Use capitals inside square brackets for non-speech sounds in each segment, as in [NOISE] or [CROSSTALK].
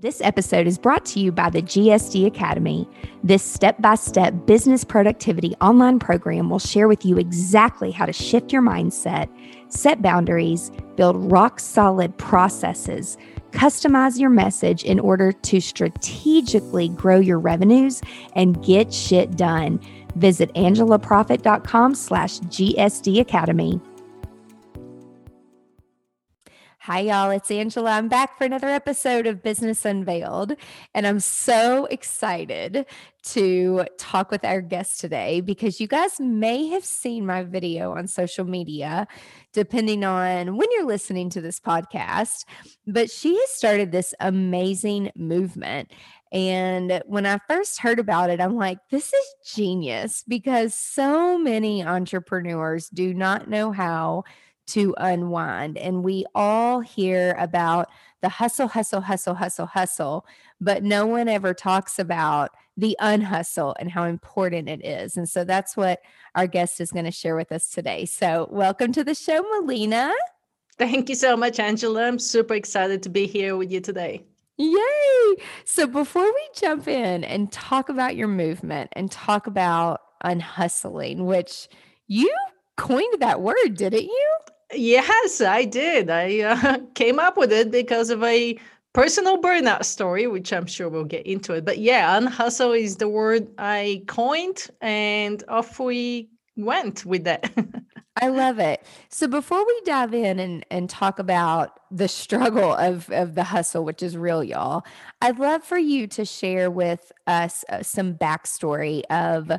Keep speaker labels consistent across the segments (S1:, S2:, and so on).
S1: This episode is brought to you by the GSD Academy. This step by step business productivity online program will share with you exactly how to shift your mindset, set boundaries, build rock solid processes, customize your message in order to strategically grow your revenues and get shit done. Visit angelaprofit.com slash GSD Academy. Hi, y'all. It's Angela. I'm back for another episode of Business Unveiled. And I'm so excited to talk with our guest today because you guys may have seen my video on social media, depending on when you're listening to this podcast. But she has started this amazing movement. And when I first heard about it, I'm like, this is genius because so many entrepreneurs do not know how to unwind. And we all hear about the hustle, hustle, hustle, hustle, hustle, but no one ever talks about the unhustle and how important it is. And so that's what our guest is going to share with us today. So, welcome to the show, Melina.
S2: Thank you so much, Angela. I'm super excited to be here with you today.
S1: Yay! So, before we jump in and talk about your movement and talk about unhustling, which you coined that word, didn't you?
S2: Yes, I did. I uh, [LAUGHS] came up with it because of a personal burnout story, which I'm sure we'll get into it. But yeah, unhustle is the word I coined, and off we went with that. [LAUGHS]
S1: I love it. So before we dive in and, and talk about the struggle of, of the hustle, which is real, y'all, I'd love for you to share with us uh, some backstory of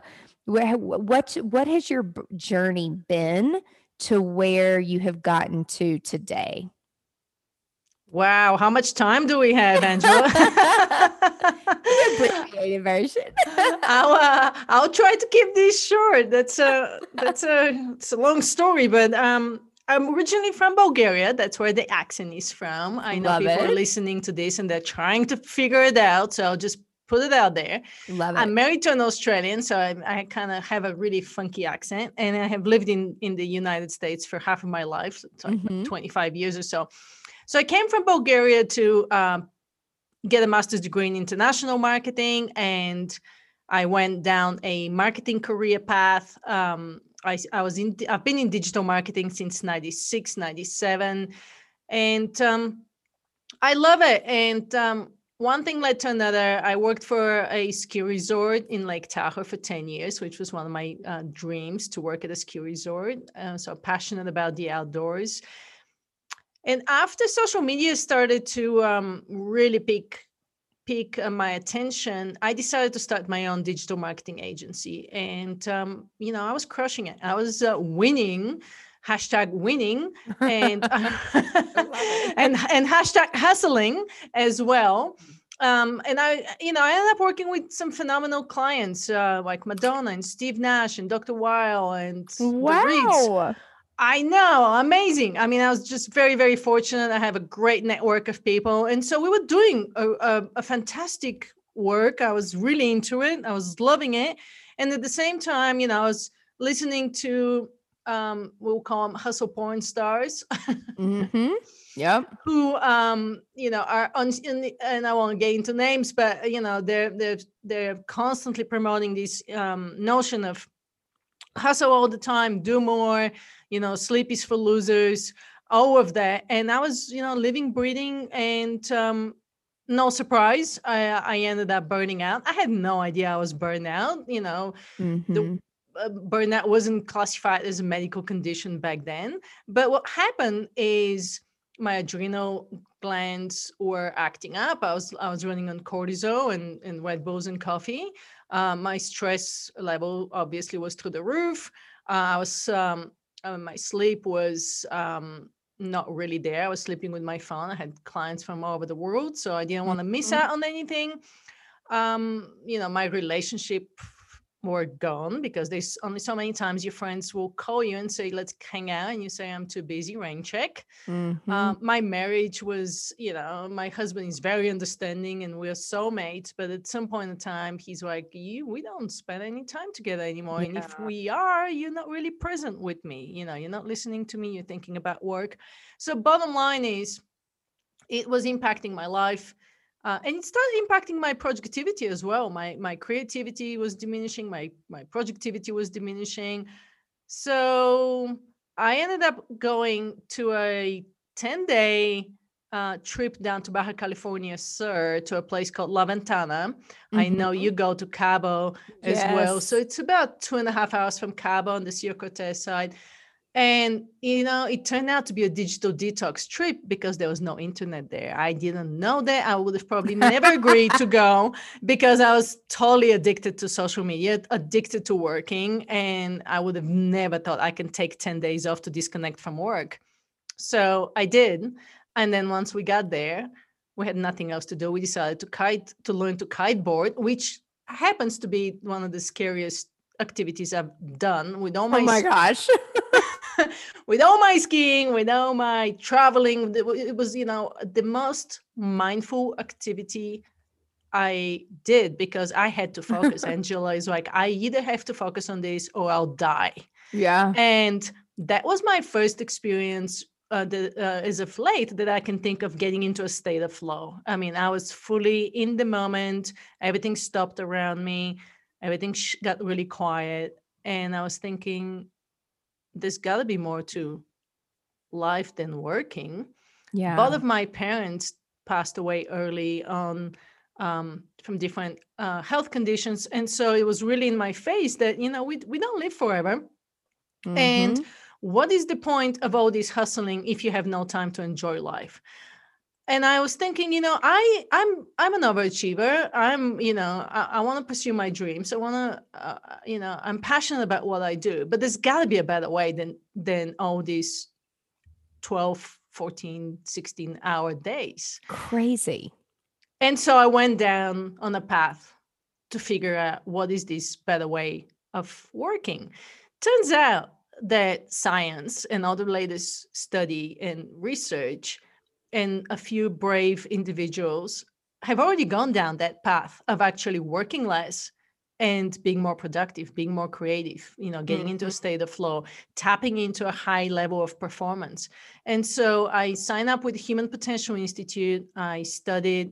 S1: what what has your journey been to where you have gotten to today?
S2: Wow, how much time do we have, Angela? [LAUGHS] [LAUGHS]
S1: abbreviated version. [LAUGHS]
S2: I'll uh, I'll try to keep this short. That's a that's a it's a long story, but um, I'm originally from Bulgaria. That's where the accent is from. I know Love people it. are listening to this and they're trying to figure it out. So I'll just put it out there.
S1: Love it.
S2: I'm married to an Australian, so I, I kind of have a really funky accent, and I have lived in in the United States for half of my life, so mm-hmm. 25 years or so. So I came from Bulgaria to um, get a master's degree in international marketing, and I went down a marketing career path. Um, I, I was in I've been in digital marketing since 96, 97, and um, I love it. And um, one thing led to another. I worked for a ski resort in Lake Tahoe for 10 years, which was one of my uh, dreams to work at a ski resort. Uh, so passionate about the outdoors. And after social media started to um, really pick pick uh, my attention, I decided to start my own digital marketing agency. And um, you know, I was crushing it. I was uh, winning hashtag winning and [LAUGHS] and and hashtag hustling as well um, and I, you know, I ended up working with some phenomenal clients uh, like Madonna and Steve Nash and Dr. Weil and
S1: wow.
S2: I know, amazing. I mean, I was just very, very fortunate. I have a great network of people, and so we were doing a, a, a fantastic work. I was really into it. I was loving it, and at the same time, you know, I was listening to um, we'll call them hustle porn stars.
S1: mm-hmm. Yep. [LAUGHS]
S2: Who um, you know, are on the, and I won't get into names, but you know, they're they're they're constantly promoting this um notion of hustle all the time, do more, you know, sleep is for losers, all of that. And I was, you know, living, breathing, and um, no surprise, I I ended up burning out. I had no idea I was burned out. You know, mm-hmm. the burnout wasn't classified as a medical condition back then. But what happened is my adrenal glands were acting up. I was I was running on cortisol and, and Red Bulls and coffee. Uh, my stress level obviously was through the roof. Uh, I was um, uh, my sleep was um, not really there. I was sleeping with my phone. I had clients from all over the world, so I didn't want to miss mm-hmm. out on anything. Um, you know, my relationship were gone because there's only so many times your friends will call you and say let's hang out and you say i'm too busy rain check mm-hmm. uh, my marriage was you know my husband is very understanding and we're soulmates but at some point in time he's like you we don't spend any time together anymore yeah. and if we are you're not really present with me you know you're not listening to me you're thinking about work so bottom line is it was impacting my life uh, and it started impacting my productivity as well my my creativity was diminishing my my productivity was diminishing so i ended up going to a 10 day uh, trip down to Baja California Sur to a place called La Ventana. Mm-hmm. I know you go to Cabo as yes. well. So it's about two and a half hours from Cabo on the Sea of Cortez side. And you know, it turned out to be a digital detox trip because there was no internet there. I didn't know that. I would have probably never agreed to go [LAUGHS] because I was totally addicted to social media, addicted to working, and I would have never thought I can take 10 days off to disconnect from work. So I did. And then once we got there, we had nothing else to do. We decided to kite to learn to kiteboard, which happens to be one of the scariest activities I've done with all my
S1: Oh my gosh. [LAUGHS] [LAUGHS]
S2: with all my skiing, with all my traveling, it was, you know, the most mindful activity I did because I had to focus. [LAUGHS] Angela is like, I either have to focus on this or I'll die.
S1: Yeah.
S2: And that was my first experience uh, the, uh, as of late that I can think of getting into a state of flow. I mean, I was fully in the moment. Everything stopped around me. Everything sh- got really quiet. And I was thinking, there's got to be more to life than working.
S1: Yeah.
S2: Both of my parents passed away early on um, from different uh, health conditions, and so it was really in my face that you know we we don't live forever, mm-hmm. and what is the point of all this hustling if you have no time to enjoy life? And i was thinking you know i i'm i'm an overachiever. I'm you know i, I want to pursue my dreams. I want to uh, you know i'm passionate about what i do. But there's got to be a better way than than all these 12 14 16 hour days.
S1: Crazy.
S2: And so i went down on a path to figure out what is this better way of working. Turns out that science and all the latest study and research and a few brave individuals have already gone down that path of actually working less and being more productive being more creative you know getting mm-hmm. into a mm-hmm. state of flow tapping into a high level of performance and so i signed up with human potential institute i studied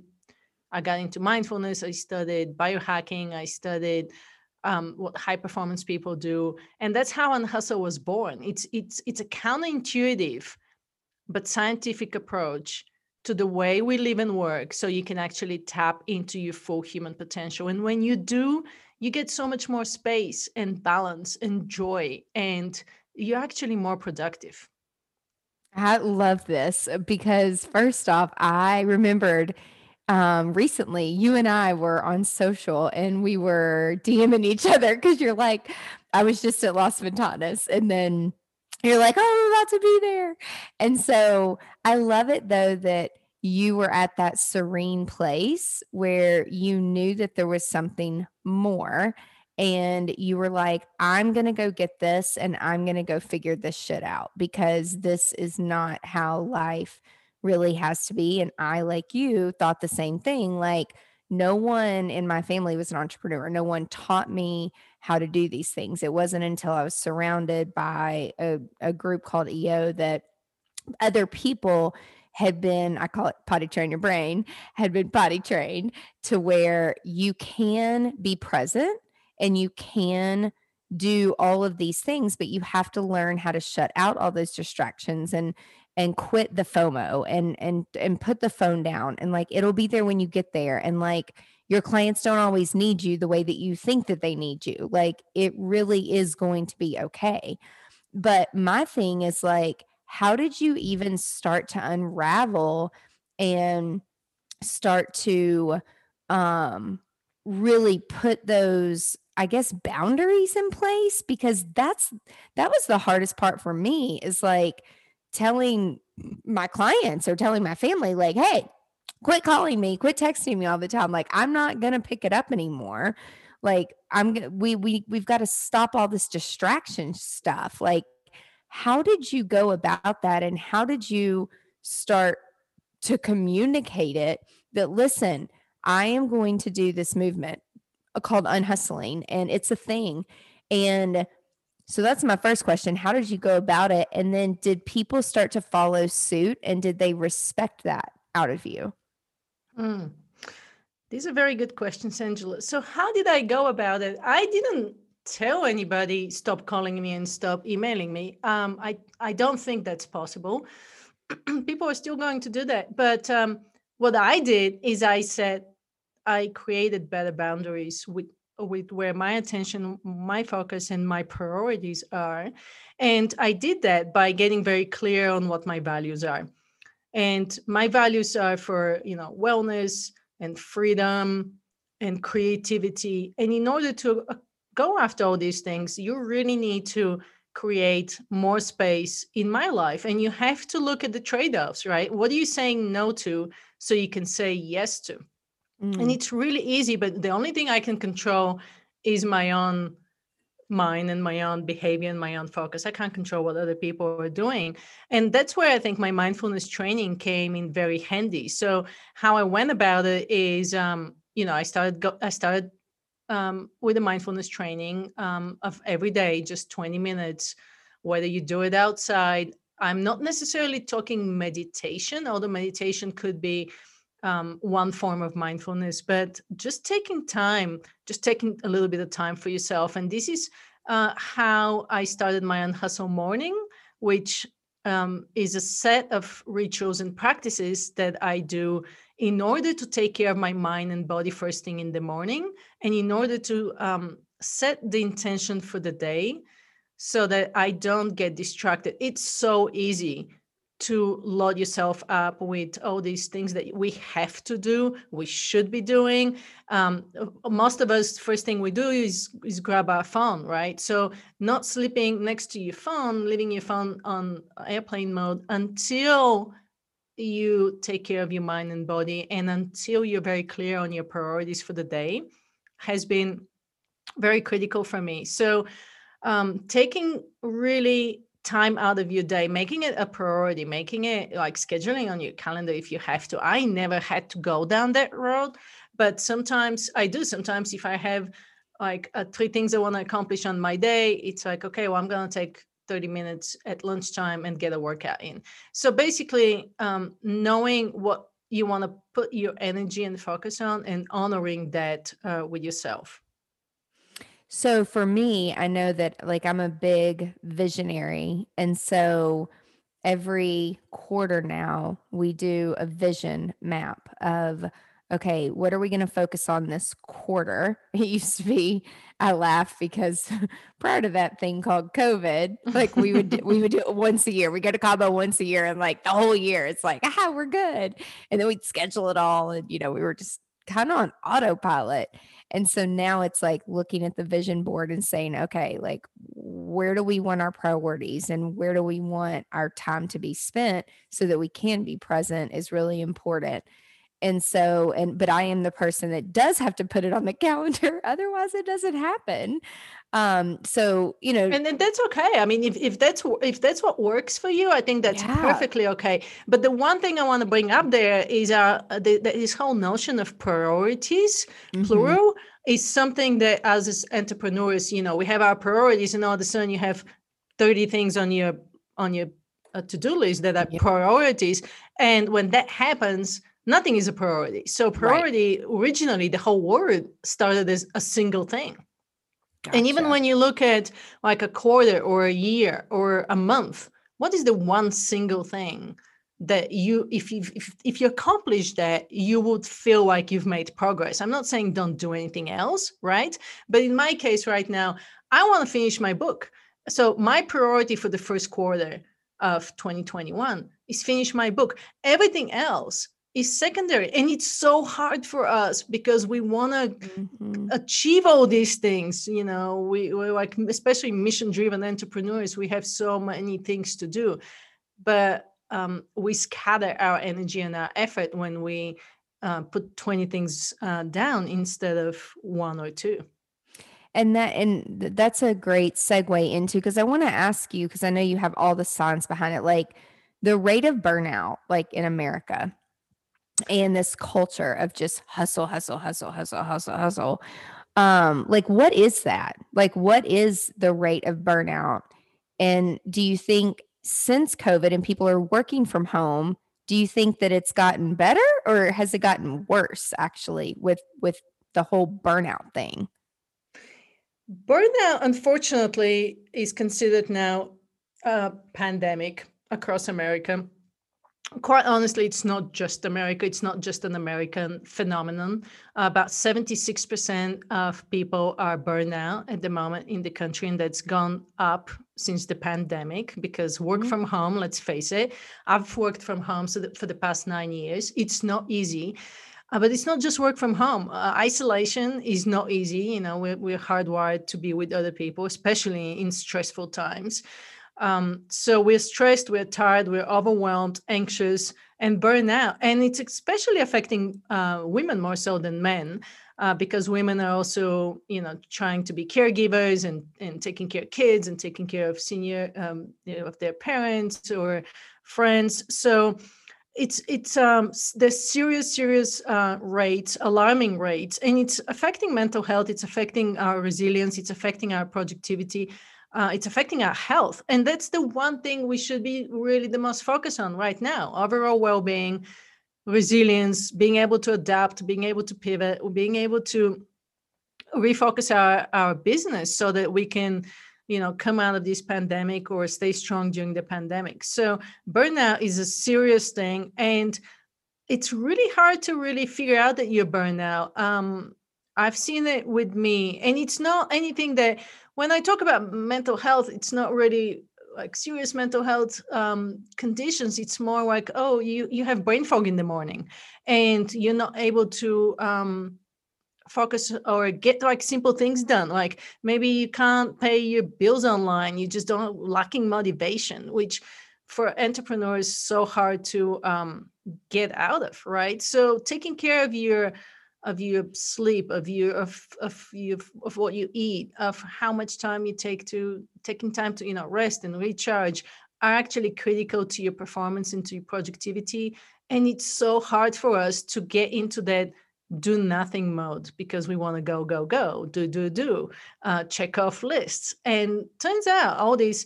S2: i got into mindfulness i studied biohacking i studied um, what high performance people do and that's how unhustle was born it's it's it's a counterintuitive but scientific approach to the way we live and work so you can actually tap into your full human potential. And when you do you get so much more space and balance and joy and you're actually more productive.
S1: I love this because first off i remembered um, recently you and I were on social and we were DMing each other because you're like, I was just at Las Ventanas and then you're like, oh, I'm about to be there. And so I love it though that you were at that serene place where you knew that there was something more. And you were like, I'm going to go get this and I'm going to go figure this shit out because this is not how life really has to be. And I, like you, thought the same thing. Like, no one in my family was an entrepreneur. No one taught me how to do these things. It wasn't until I was surrounded by a, a group called EO that other people had been, I call it potty train your brain, had been potty trained to where you can be present and you can do all of these things, but you have to learn how to shut out all those distractions and and quit the FOMO and and and put the phone down and like it'll be there when you get there and like your clients don't always need you the way that you think that they need you like it really is going to be okay. But my thing is like how did you even start to unravel and start to um really put those I guess boundaries in place? Because that's that was the hardest part for me is like telling my clients or telling my family like hey quit calling me quit texting me all the time like I'm not going to pick it up anymore. Like I'm we we we've got to stop all this distraction stuff. Like how did you go about that and how did you start to communicate it that listen I am going to do this movement uh, called unhustling and it's a thing. And so that's my first question how did you go about it? And then did people start to follow suit and did they respect that out of you
S2: mm. these are very good questions angela so how did i go about it i didn't tell anybody stop calling me and stop emailing me um, I, I don't think that's possible [CLEARS THROAT] people are still going to do that but um, what i did is i said I created better boundaries with with where my attention, my focus, and my priorities are. And I did that by getting very clear on what my values are. And my values are for, you know, wellness and freedom and creativity. And in order to uh, go after all these things, you really need to create more space in my life. And you have to look at the trade offs, right? What are you saying no to so you can say yes to? Mm. And it's really easy, but the only thing I can control is my own mind and my own behavior and my own focus. I can't control what other people are doing. And that's where I think my mindfulness training came in very handy. So how I went about it is um, you know, I started I started um, with a mindfulness training um, of every day, just 20 minutes, whether you do it outside. I'm not necessarily talking meditation, although meditation could be um, one form of mindfulness, but just taking time, just taking a little bit of time for yourself. And this is uh, how I started my Unhustle Morning, which um, is a set of rituals and practices that I do in order to take care of my mind and body first thing in the morning, and in order to um, set the intention for the day so that I don't get distracted. It's so easy to load yourself up with all these things that we have to do, we should be doing. Um, most of us, first thing we do is is grab our phone, right? So not sleeping next to your phone, leaving your phone on airplane mode until you take care of your mind and body, and until you're very clear on your priorities for the day, has been very critical for me. So um, taking really time out of your day, making it a priority, making it like scheduling on your calendar if you have to. I never had to go down that road, but sometimes I do. Sometimes if I have like uh, three things I want to accomplish on my day, it's like, okay, well, I'm going to take 30 minutes at lunchtime and get a workout in. So basically, um, knowing what you want to put your energy and focus on and honoring that uh, with yourself.
S1: So for me, I know that like I'm a big visionary. And so every quarter now we do a vision map of okay, what are we going to focus on this quarter? [LAUGHS] It used to be I laugh because [LAUGHS] prior to that thing called COVID, like we would we would do it once a year. We go to Cabo once a year, and like the whole year, it's like ah, we're good. And then we'd schedule it all, and you know, we were just kind of on autopilot. And so now it's like looking at the vision board and saying, okay, like where do we want our priorities and where do we want our time to be spent so that we can be present is really important. And so, and but I am the person that does have to put it on the [LAUGHS] calendar, otherwise it doesn't happen um so you know
S2: and, and that's okay i mean if, if that's if that's what works for you i think that's yeah. perfectly okay but the one thing i want to bring up there is uh the, this whole notion of priorities mm-hmm. plural is something that as entrepreneurs you know we have our priorities and all of a sudden you have 30 things on your on your uh, to-do list that are yeah. priorities and when that happens nothing is a priority. So priority right. originally the whole word started as a single thing. Gotcha. And even when you look at like a quarter or a year or a month, what is the one single thing that you if you if, if you accomplish that you would feel like you've made progress? I'm not saying don't do anything else right? But in my case right now i want to finish my book. So my priority for the first quarter of 2021 is finish my book. Everything else is secondary and it's so hard for us because we want to mm-hmm. achieve all these things you know? We, we like especially mission driven entrepreneurs we have so many things to do. But um, we scatter our energy and our effort when we uh, put 20 things uh, down instead of one or two.
S1: And that and that's a great segue into because i want to ask you because i know you have all the science behind it like the rate of burnout like in america and this culture of just hustle hustle hustle hustle hustle hustle. Um like what is that? Like what is the rate of burnout? And do you think since covid and people are working from home do you think that it's gotten better or has it gotten worse actually with with the whole burnout thing?
S2: Burnout unfortunately is considered now a pandemic across america quite honestly, it's not just America. It's not just an American phenomenon. Uh, about 76% of people are burned out at the moment in the country, and that's gone up since the pandemic because work mm-hmm. from home, let's face it, I've worked from home so for the past nine years. It's not easy. Uh, but it's not just work from home. Uh, isolation is not easy. You know, we're, we're hardwired to be with other people, especially in stressful times. Um, so we're stressed, we're tired, we're overwhelmed, anxious, and burnout. And it's especially affecting uh, women more so than men. Uh, because women are also, you know, trying to be caregivers and, and taking care of kids and taking care of senior, um, you know, of their parents or friends. So it's it's um there's serious serious uh, rates alarming rates and it's affecting mental health it's affecting our resilience it's affecting our productivity uh, it's affecting our health. And that's the one thing we should be really the most focused on right now. Overall well-being resilience being able to adapt being able to pivot being able to refocus our, our business so that we can you know come out of this pandemic or stay strong during the pandemic. So burnout is a serious thing and it's really hard to really figure out that you're burned out. Um, i've seen it with me and it's not anything that when I talk about mental health, it's not really like serious mental health um, conditions. It's more like, oh, you you have brain fog in the morning, and you're not able to um, focus or get like simple things done. Like maybe you can't pay your bills online. You just don't lacking motivation, which for entrepreneurs so hard to um, get out of. Right. So taking care of your of your sleep of your of of you of what you eat of how much time you take to taking time to you know rest and recharge are actually critical to your performance and to your productivity. And it's so hard for us to get into that do nothing mode because we want to go go go do do do uh, check off lists. And turns out all this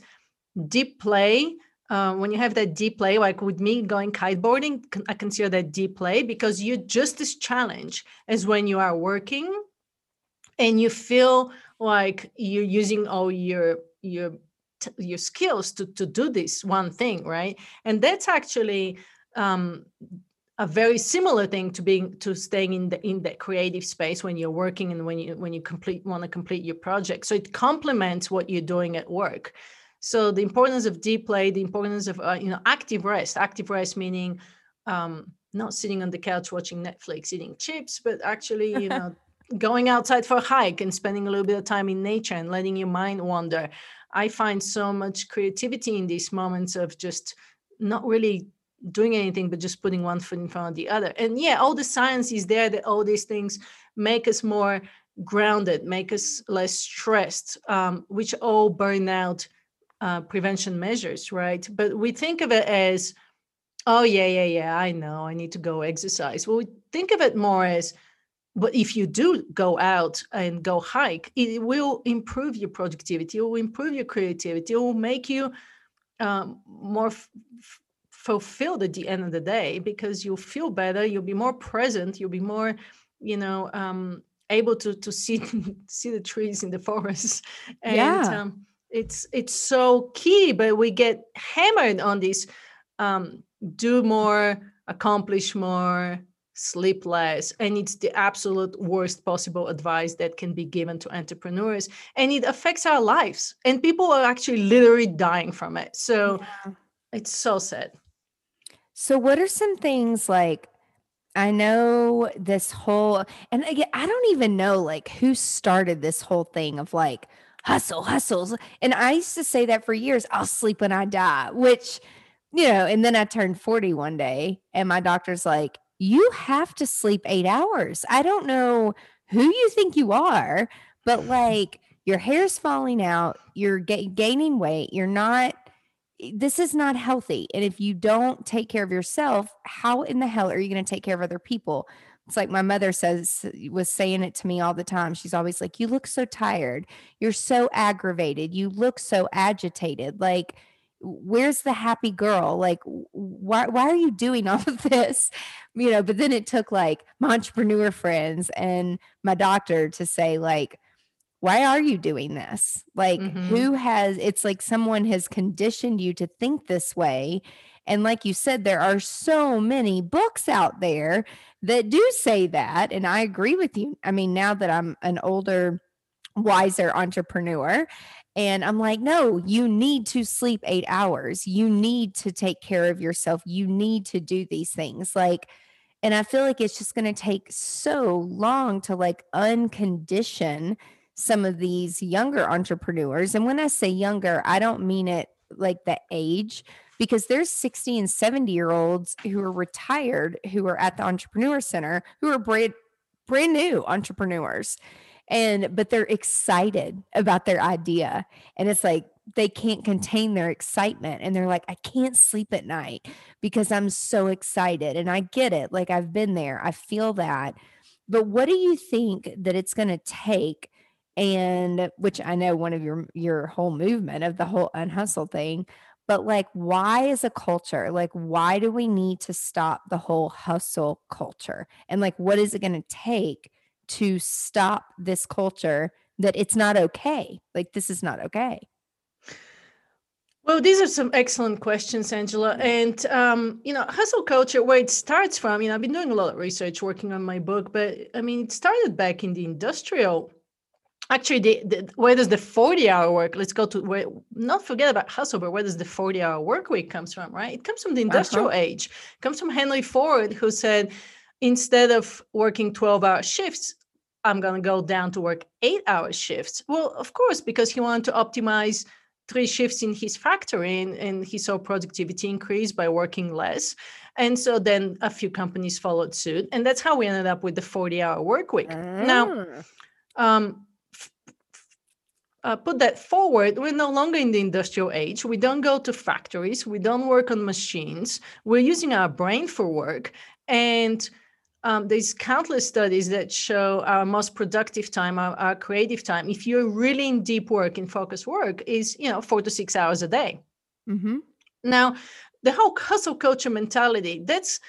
S2: deep play uh, when you have that deep play, like with me going kiteboarding, I consider that deep play because you're just as challenged as when you are working and you feel like you're using all your your your skills to, to do this one thing right? And that's actually um, a very similar thing to being to staying in the in that creative space when you're working and when you when you complete want to complete your project. So it complements what you're doing at work so the importance of deep play, the importance of uh, you know active rest, active rest meaning um, not sitting on the couch watching Netflix eating chips, but actually you know [LAUGHS] going outside for a hike and spending a little bit of time in nature and letting your mind wander. I find so much creativity in these moments of just not really doing anything but just putting one foot in front of the other. And yeah, all the science is there that all these things make us more grounded, make us less stressed, um, which all burn out uh, prevention measures, right? But we think of it as, oh, yeah, yeah, yeah, I know, I need to go exercise. Well, we think of it more as, but if you do go out and go hike, it will improve your productivity, it will improve your creativity, it will make you um, more f- fulfilled at the end of the day because you'll feel better, you'll be more present, you'll be more, you know, um, able to to [LAUGHS] see see the trees in the forest and yeah. um, it's it's so key but we get hammered on this um, do more accomplish more sleep less and it's the absolute worst possible advice that can be given to entrepreneurs and it affects our lives and people are actually literally dying from it so yeah. it's so sad
S1: so what are some things like I know this whole, and again, I don't even know like who started this whole thing of like hustle, hustles. And I used to say that for years I'll sleep when I die, which, you know, and then I turned 40 one day and my doctor's like, you have to sleep eight hours. I don't know who you think you are, but like your hair's falling out, you're ga- gaining weight, you're not eh, this is not healthy. And if you don't take care of yourself, how in the hell are you going to take care of other people? It's like my mother says, was saying it to me all the time. She's always like, You look so tired. You're so aggravated. You look so agitated. Like, where's the happy girl? Like, why, why are you doing [LAUGHS] all of this? You know, but then it took like my entrepreneur friends and my doctor to say, like, why are you doing this? Like, mm-hmm. who has, it's like someone has conditioned you to think this way. And like you said, there are so many books out there that do say that. And I agree with you. I mean, now that I'm an older, wiser entrepreneur, and I'm like, no, you need to sleep eight hours. You need to take care of yourself. You need to do these things. Like, and I feel like it's just going to take so long to like uncondition some of these younger entrepreneurs. And when I say younger, I don't mean it like the age, because there's 60 and 70 year olds who are retired who are at the entrepreneur center who are brand brand new entrepreneurs and but they're excited about their idea and it's like they can't contain their excitement and they're like I can't sleep at night because I'm so excited and I get it like I've been there I feel that but what do you think that it's going to take and which I know one of your your whole movement of the whole unhustle thing but like why is a culture like why do we need to stop the whole hustle culture? And like what is it going to take to stop this culture that it's not okay? Like this is not okay.
S2: Well, these are some excellent questions, Angela. And, um, you know, hustle culture, where it starts from, you know, I've been doing a lot of research working on my book, but I mean, it started back in the industrial actually the, the, where does the 40 hour work? Let's go to where not forget about hustle but where does the 40 hour work week comes from right? It comes from the industrial uh-huh. age. It comes from henry ford who said instead of working 12 hour shifts i'm going to go down to work eight hour shifts. Well of course because he wanted to optimize three shifts in his factory and, and he saw productivity increase by working less. And so then a few companies followed suit and that's how we ended up with the 40 hour work week. Now ah. um, uh, put that forward, we're no longer in the industrial age. We don't go to factories. We don't work on machines. We're using our brain for work. And um, there's countless studies that show our most productive time, our, our, creative time, if you're really in deep work, in focused work, is you know four to six hours a day. Mm-hmm. Now, the whole hustle culture mentality. That's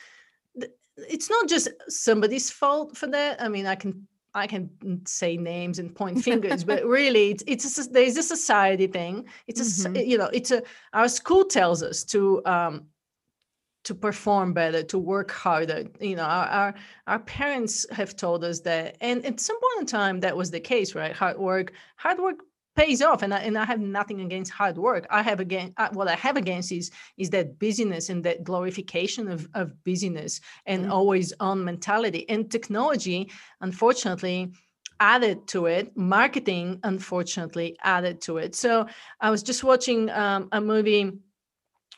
S2: it's not just somebody's fault for that. I mean, I can I can say names and point [LAUGHS] fingers, but really, it's it's a, there's a society thing. It's a mm-hmm. you know, it's a our school tells us to um, to perform better, to work harder. You know, our, our our parents have told us that, and at some point in time, that was the case, right? Hard work, hard work pays off and I, and I have nothing against hard work i have again what i have against is is that busyness and that glorification of, of busyness and mm-hmm. always on mentality and technology unfortunately added to it marketing unfortunately added to it so i was just watching um, a movie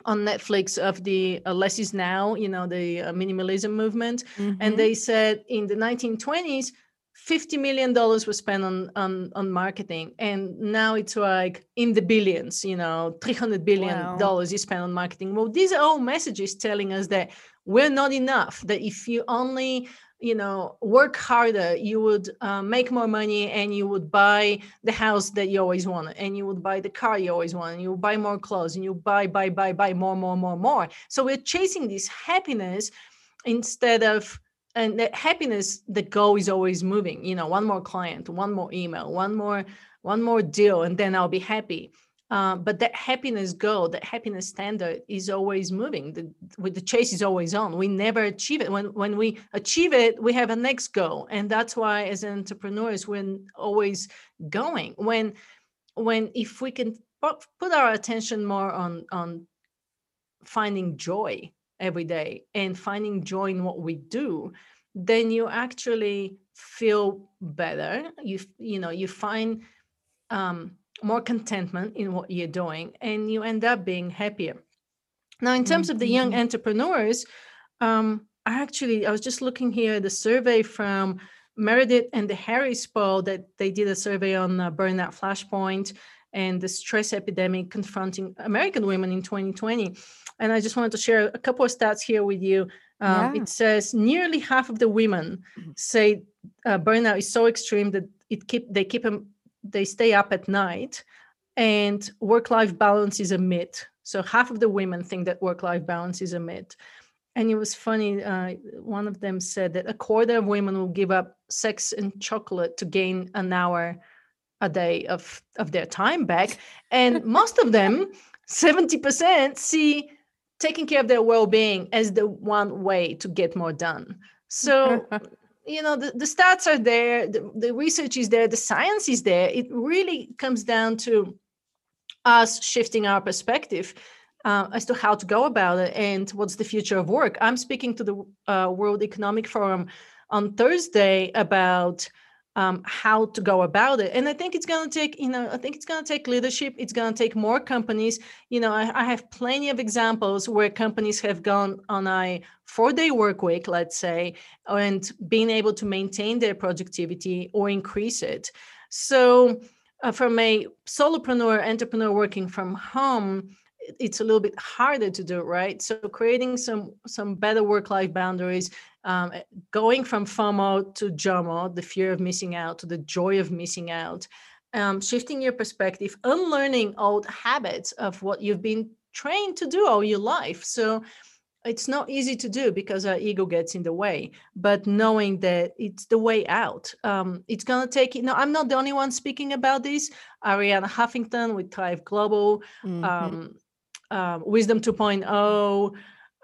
S2: on Netflix of the uh, less is now, you know, the uh, minimalism movement. Mm-hmm. And they said in the 1920s, 50 million dollars was spent on, on on marketing and now it's like in the billions you know 300 billion wow. dollars is spent on marketing well these are all messages telling us that we're not enough that if you only you know work harder you would uh, make more money and you would buy the house that you always wanted and you would buy the car you always wanted and you buy more clothes and you buy buy buy buy more more more more so we're chasing this happiness instead of and that happiness the goal is always moving you know one more client one more email one more one more deal and then i'll be happy. Uh, but that happiness goal that happiness standard is always moving. The the chase is always on. We never achieve it. When when we achieve it we have a next goal. And that's why as entrepreneurs we're always going. When when if we can put our attention more on on finding joy every day and finding joy in what we do then you actually feel better. You you know you find um, more contentment in what you're doing and you end up being happier. Now in terms of the young mm-hmm. entrepreneurs um, i actually i was just looking here at the survey from meredith and the harris poll that they did a survey on uh, burnout flashpoint and the stress epidemic confronting american women in 2020 and i just wanted to share a couple of stats here with you um, yeah. It says nearly half of the women say uh, burnout is so extreme that it keep they keep them they stay up at night, and work life balance is a myth. So half of the women think that work life balance is a myth. And it was funny. Uh, one of them said that a quarter of women will give up sex and chocolate to gain an hour a day of of their time back, and [LAUGHS] most of them, seventy percent, see taking care of their well-being as the one way to get more done. So [LAUGHS] you know the, the stats are there the, the research is there the science is there. It really comes down to us shifting our perspective uh, as to how to go about it and what's the future of work. I'm speaking to the uh, world economic forum on thursday about um, how to go about it. And I think it's going to take, you know, I think it's going to take leadership. It's going to take more companies. You know, I, I have plenty of examples where companies have gone on a four day work week, let's say, and being able to maintain their productivity or increase it. So, uh, from a solopreneur, entrepreneur working from home, it's a little bit harder to do right so creating some some better work life boundaries um, going from fomo to jomo the fear of missing out to the joy of missing out um, shifting your perspective unlearning old habits of what you've been trained to do all your life so it's not easy to do because our ego gets in the way but knowing that it's the way out um, it's going to take you know i'm not the only one speaking about this arianna huffington with thrive global mm-hmm. um, um, Wisdom 2.0,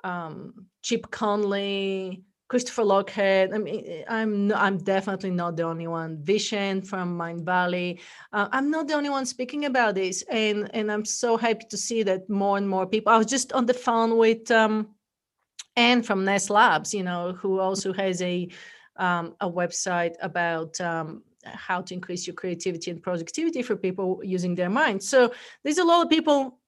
S2: um, Chip Conley, Christopher Lochhead. I mean, I'm I'm definitely not the only one. Vishen from Mindvalley. Uh, I'm not the only one speaking about this, and and I'm so happy to see that more and more people. I was just on the phone with um, Anne from Nest Labs, you know, who also has a um, a website about um, how to increase your creativity and productivity for people using their mind. So there's a lot of people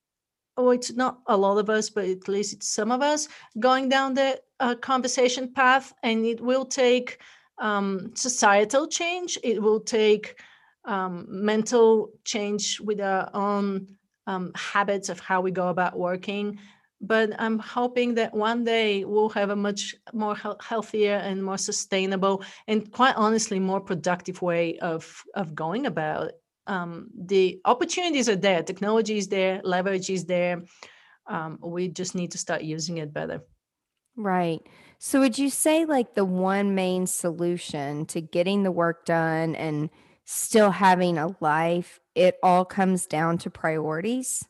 S2: oh, it's not a lot of us, but at least it's some of us going down the uh, conversation path, and it will take um, societal change. It will take um, mental change with our own um, habits of how we go about working. But I'm hoping that one day we'll have a much more he- healthier and more sustainable, and quite honestly, more productive way of of going about um, the opportunities are there technology is there leverage is there um, we just need to start using it better.
S1: Right. So would you say like the one main solution to getting the work done and still having a life it all comes down to priorities?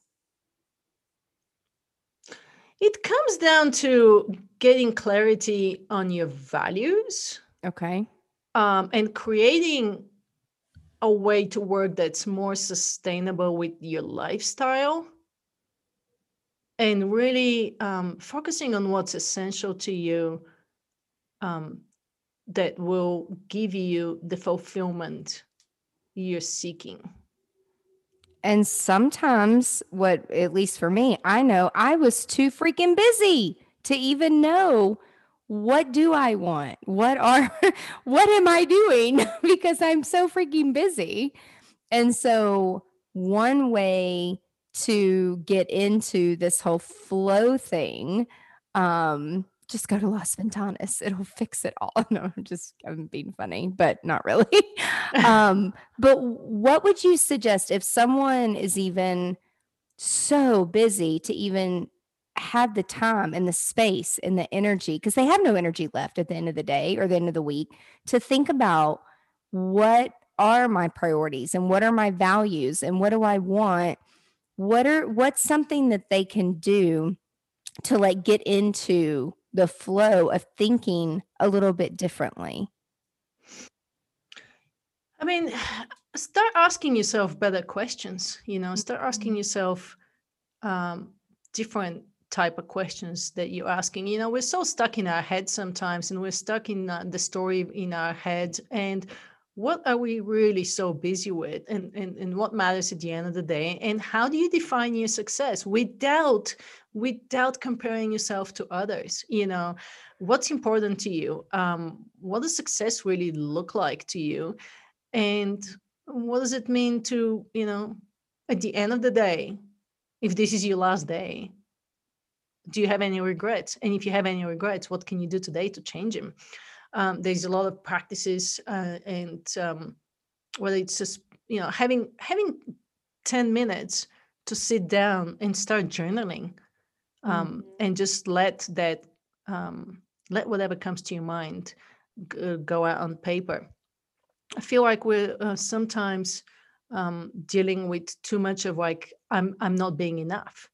S2: It comes down to getting clarity on your values.
S1: Okay.
S2: Um, and creating a way to work that's more sustainable with your lifestyle and really um, focusing on what's essential to you um, that will give you the fulfillment you're seeking.
S1: And sometimes, what at least for me, I know I was too freaking busy to even know what do I want? What are [LAUGHS] what am I doing? [LAUGHS] because I'm so freaking busy. And so one way to get into this whole flow thing um just go to Las Ventanas. It'll [LAUGHS] fix it all. No, I'm just I'm being funny, but not really. um, but what would you suggest if someone is even so busy to even have the time and the space and the energy because they have no energy left at the end of the day or the end of the week to think about what are my priorities and what are my values and what do I want what are what's something that they can do to like get into the flow of thinking a little bit differently
S2: I mean [SIGHS] start asking yourself better questions you know start asking mm-hmm. yourself um, different type of questions that you're asking. You know, we're so stuck in our head sometimes, and we're stuck in uh, the story in our head. And what are we really so busy with? And, and, and what matters at the end of the day? And how do you define your success without without comparing yourself to others? You know what's important to you? Um, what does success really look like to you? And what does it mean to you know at the end of the day if this is your last day do you have any regrets? And if you have any regrets what can you do today to change them um, there's a lot of practices uh, and um, whether it's just you know having having 10 minutes to sit down and start journaling um, mm-hmm. and just let that um, let whatever comes to your mind g- uh, go out on paper. I feel like we're uh, sometimes um, dealing with too much of like i'm i'm not being enough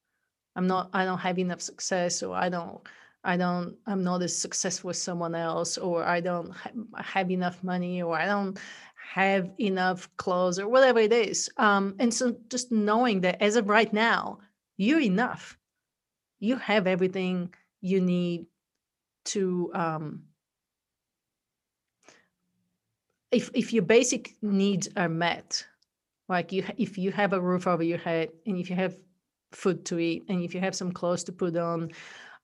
S2: i'm not i don't have enough success or i don't I don't, I'm not as successful as someone else, or I don't ha- have enough money, or I don't have enough clothes, or whatever it is. Um, and so just knowing that as of right now, you're enough. You have everything you need to, um, if, if your basic needs are met, like you, if you have a roof over your head, and if you have food to eat, and if you have some clothes to put on,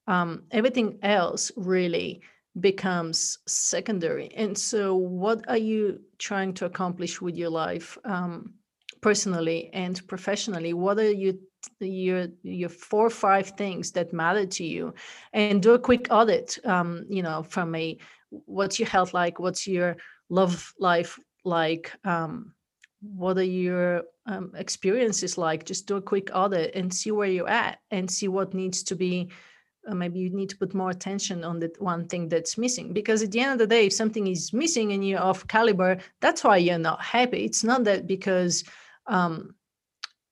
S2: um, everything else really becomes secondary. And so, what are you trying to accomplish with your life, um, personally and professionally? What are you your your four or five things that matter to you, and do a quick audit. Um, you know, from a what's your health like? What's your love life like? Um, what are your um, experiences like? Just do a quick audit and see where you're at, and see what needs to be uh, maybe you need to put more attention on that one thing that's missing. Because at the end of the day if something is missing and you're off caliber that's why you're not happy. It's not that because um,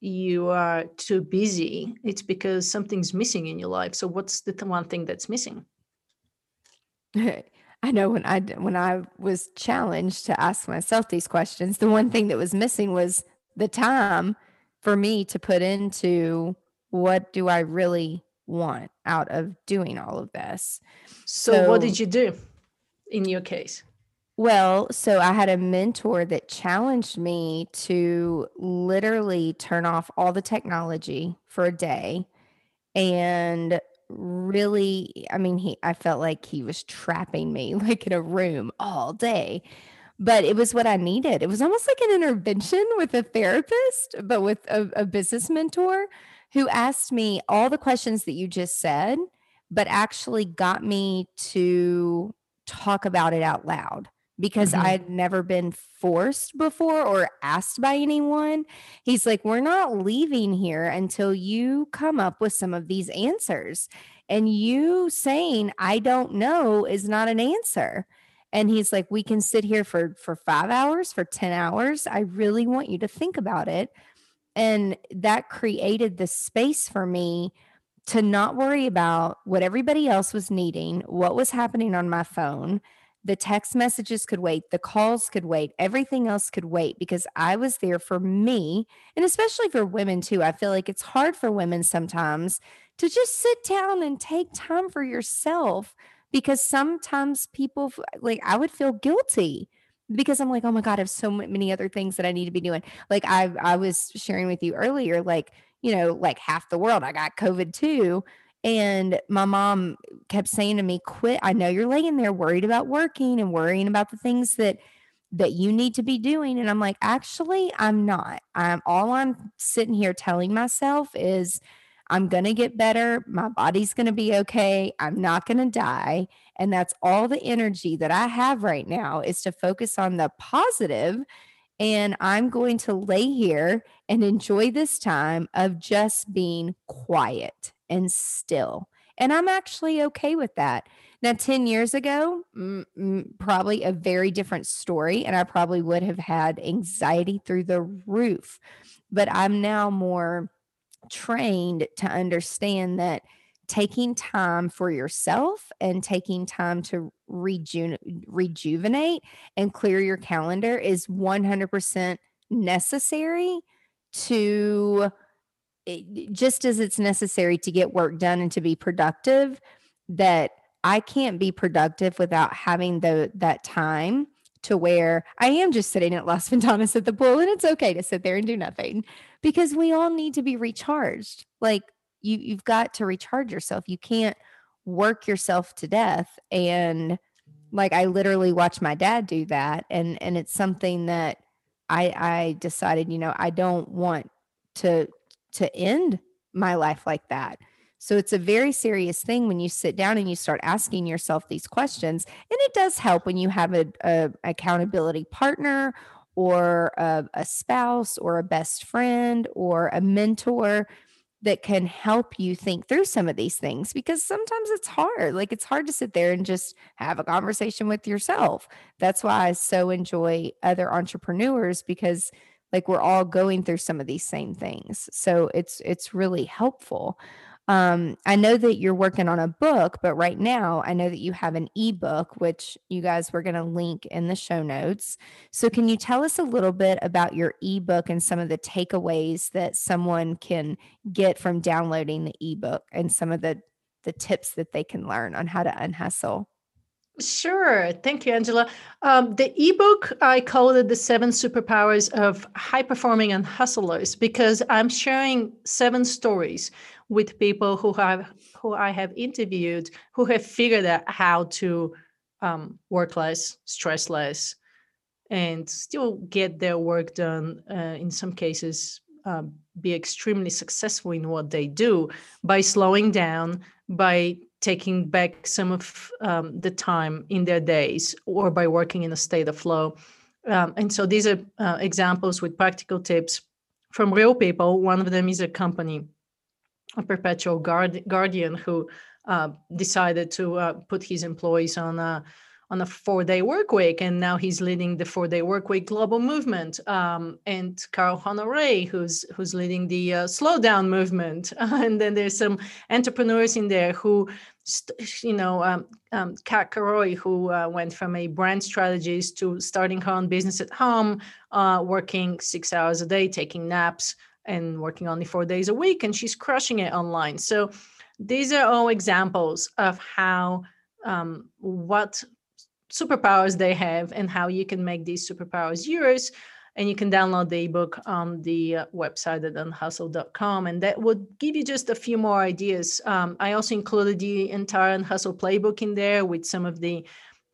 S2: you are too busy. It's because something's missing in your life. So what's the one thing that's missing? [LAUGHS]
S1: I know when I when I was challenged to ask myself these questions, the one thing that was missing was the time for me to put into what do I really want out of doing all of this.
S2: So, so what did you do in your case?
S1: Well, so I had a mentor that challenged me to literally turn off all the technology for a day and really I mean he I felt like he was trapping me [LAUGHS] like in a room all day. But it was what I needed. It was almost like an intervention with a therapist, but with a, a business mentor who asked me all the questions that you just said, but actually got me to talk about it out loud because mm-hmm. I'd never been forced before or asked by anyone. He's like, We're not leaving here until you come up with some of these answers. And you saying, I don't know, is not an answer. And he's like, We can sit here for, for five hours, for 10 hours. I really want you to think about it. And that created the space for me to not worry about what everybody else was needing, what was happening on my phone. The text messages could wait, the calls could wait, everything else could wait because I was there for me. And especially for women too. I feel like it's hard for women sometimes to just sit down and take time for yourself because sometimes people like I would feel guilty because I'm like, oh my God, I have so many other things that I need to be doing. Like I I was sharing with you earlier, like, you know, like half the world, I got COVID too. And my mom kept saying to me, quit. I know you're laying there worried about working and worrying about the things that that you need to be doing. And I'm like, actually, I'm not. I'm all I'm sitting here telling myself is I'm going to get better. My body's going to be okay. I'm not going to die. And that's all the energy that I have right now is to focus on the positive. And I'm going to lay here and enjoy this time of just being quiet and still. And I'm actually okay with that. Now, 10 years ago, m- m- probably a very different story, and I probably would have had anxiety through the roof. But I'm now more trained to understand that taking time for yourself and taking time to reju- rejuvenate and clear your calendar is 100% necessary to eh, just as it's necessary to get work done and to be productive, that I can't be productive without having the that time to where I am just sitting at Las [LAUGHS] Ventanas at the pool and it's okay to sit there and do nothing because we all need to be recharged. Like you you've got to recharge yourself. You can't work yourself to death and like I literally watch my dad do that and and it's something that I I decided, you know, I don't want to to end my life like that. So it's a very serious thing when you sit down and you start asking yourself these questions. And it does help when you have a, a accountability partner or a, a spouse or a best friend or a mentor that can help you think through some of these things because sometimes it's hard. Like it's hard to sit there and just have a conversation with yourself. That's why I so enjoy other entrepreneurs because like we're all going through some of these same things. So it's it's really helpful. Um, I know that you're working on a book, but right now I know that you have an ebook, which you guys were going to link in the show notes. So, can you tell us a little bit about your ebook and some of the takeaways that someone can get from downloading the ebook and some of the the tips that they can learn on how to unhustle?
S2: Sure. Thank you, Angela. Um, the ebook, I called it The Seven Superpowers of High Performing Unhustlers because I'm sharing seven stories with people who have who I have interviewed who have figured out how to um, work less, stress less, and still get their work done. Uh, in some cases, uh, be extremely successful in what they do by slowing down, by taking back some of um, the time in their days, or by working in a state of flow. Um, and so these are uh, examples with practical tips from real people. One of them is a company a perpetual guard, guardian who uh, decided to uh, put his employees on a on a four day work week, and now he's leading the four day work week global movement. Um, and Carl Honoré, who's who's leading the uh, slow down movement, [LAUGHS] and then there's some entrepreneurs in there who. You know, um, um, Kat Karoy, who uh, went from a brand strategist to starting her own business at home, uh, working six hours a day, taking naps, and working only four days a week, and she's crushing it online. So these are all examples of how um, what superpowers they have and how you can make these superpowers yours. And you can download the ebook on the uh, website at unhustle.com, and that would give you just a few more ideas. Um, I also included the entire Unhustle playbook in there with some of the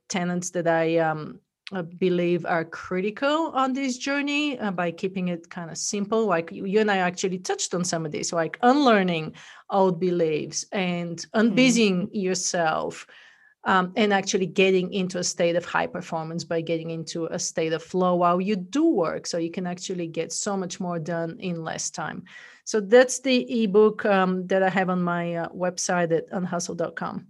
S2: tenants that I um, uh, believe are critical on this journey uh, by keeping it kind of simple. Like you, you, and I actually touched on some of this, like unlearning old beliefs and unbusying mm-hmm. yourself. Um, and actually getting into a state of high performance by getting into a state of flow while you do work so you can actually get so much more done in less time so that's the ebook um, that i have on my uh, website at unhustle.com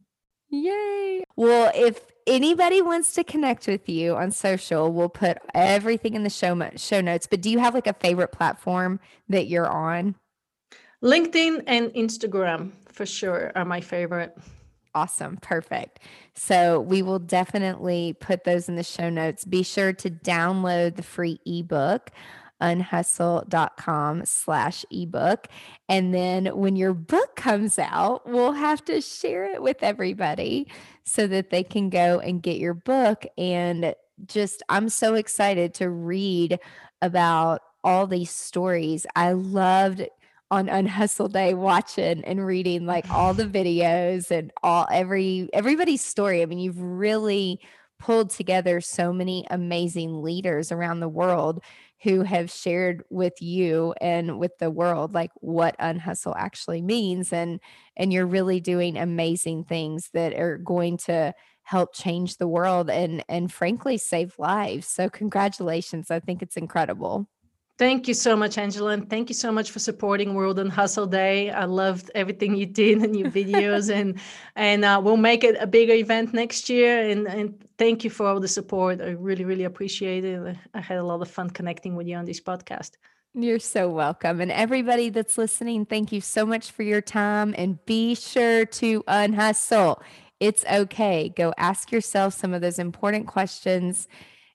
S1: yay well if anybody wants to connect with you on social, we'll put everything in the show show notes. But do you have like a favorite platform that you're on?
S2: LinkedIn and Instagram for sure are my favorite.
S1: Awesome. Perfect. So we will definitely put those in the show notes. Be sure to download the free ebook unhustle.com slash ebook. And then when your book comes out, we'll have to share it with everybody so that they can go and get your book. And just, I'm so excited to read about all these stories. I loved on unhustle day watching and reading like all the videos and all every everybody's story. I mean, you've really pulled together so many amazing leaders around the world who have shared with you and with the world like what unhustle actually means and and you're really doing amazing things that are going to help change the world and and frankly save lives. So congratulations. I think it's incredible
S2: Thank you so much, Angela. And thank you so much for supporting World Unhustle Day. I loved everything you did and your videos [LAUGHS] and and uh, we'll make it a bigger event next year. And, and thank you for all the support. I really, really appreciate it. I had a lot of fun connecting with you on this podcast.
S1: You're so welcome. And everybody that's listening, thank you so much for your time. And be sure to unhustle. It's okay. Go ask yourself some of those important questions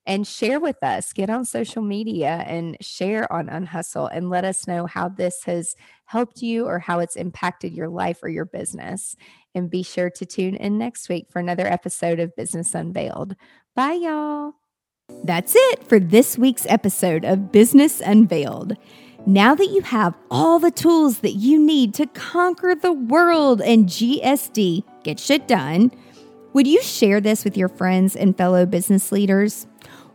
S1: and share with us. Get on social media and share on Unhustle and let us know how this has helped you or how it's impacted your life or your business. And be sure to tune in next week for another episode of Business Unveiled. Bye, y'all. That's it for this week's episode of Business Unveiled. Now that you have all the tools that you need to conquer the world and GSD, get shit done, would you share this with your friends and fellow business leaders?